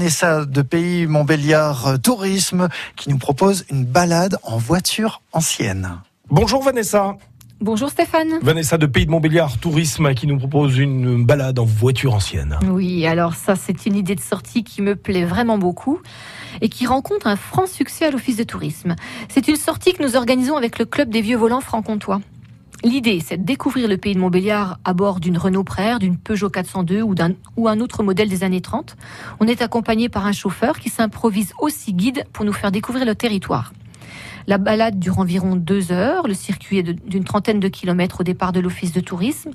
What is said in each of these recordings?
Vanessa de Pays Montbéliard Tourisme qui nous propose une balade en voiture ancienne. Bonjour Vanessa. Bonjour Stéphane. Vanessa de Pays de Montbéliard Tourisme qui nous propose une balade en voiture ancienne. Oui, alors ça c'est une idée de sortie qui me plaît vraiment beaucoup et qui rencontre un franc succès à l'Office de tourisme. C'est une sortie que nous organisons avec le Club des Vieux Volants franc-comtois. L'idée, c'est de découvrir le pays de Montbéliard à bord d'une Renault Praire, d'une Peugeot 402 ou d'un ou un autre modèle des années 30. On est accompagné par un chauffeur qui s'improvise aussi guide pour nous faire découvrir le territoire. La balade dure environ deux heures. Le circuit est d'une trentaine de kilomètres au départ de l'office de tourisme.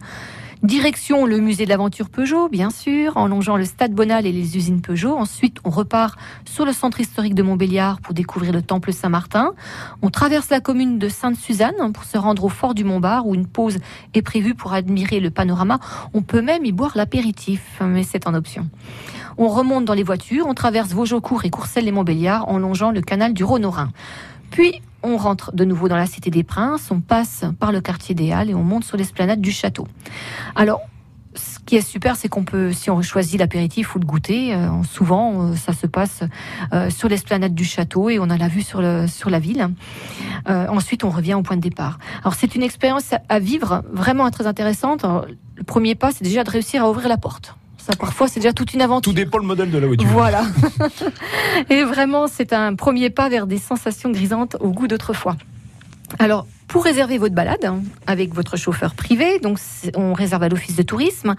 Direction le musée de l'aventure Peugeot, bien sûr, en longeant le stade Bonal et les usines Peugeot. Ensuite, on repart sur le centre historique de Montbéliard pour découvrir le temple Saint-Martin. On traverse la commune de Sainte-Suzanne pour se rendre au fort du Montbard où une pause est prévue pour admirer le panorama. On peut même y boire l'apéritif, mais c'est en option. On remonte dans les voitures, on traverse Vaugeaucourt et Courcelles les Montbéliard en longeant le canal du Rhône-Rhin. Puis, on rentre de nouveau dans la Cité des Princes, on passe par le quartier des Halles et on monte sur l'esplanade du château. Alors, ce qui est super, c'est qu'on peut, si on choisit l'apéritif ou le goûter, euh, souvent euh, ça se passe euh, sur l'esplanade du château et on a la vue sur, la ville. ensuite, on revient au point de départ. Alors, c'est une expérience à vivre vraiment très intéressante. le premier pas, c'est déjà de réussir à ouvrir la porte. Ça, parfois, c'est déjà toute une aventure. Tout dépend le modèle de la voiture. Voilà. Et vraiment, c'est un premier pas vers des sensations grisantes au goût d'autrefois. Alors, pour réserver votre balade avec votre chauffeur privé, donc on réserve à l'office de tourisme.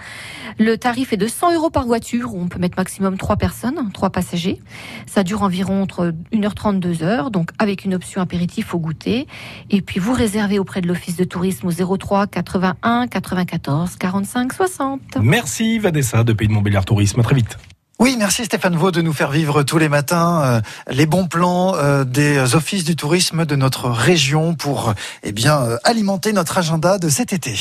Le tarif est de 100 euros par voiture. On peut mettre maximum 3 personnes, 3 passagers. Ça dure environ entre 1h30 2h, donc avec une option apéritif au goûter. Et puis vous réservez auprès de l'office de tourisme au 03 81 94 45 60. Merci Vanessa de Pays de Montbéliard Tourisme. À très vite. Oui, merci Stéphane Vaux de nous faire vivre tous les matins euh, les bons plans euh, des offices du tourisme de notre région pour eh bien euh, alimenter notre agenda de cet été.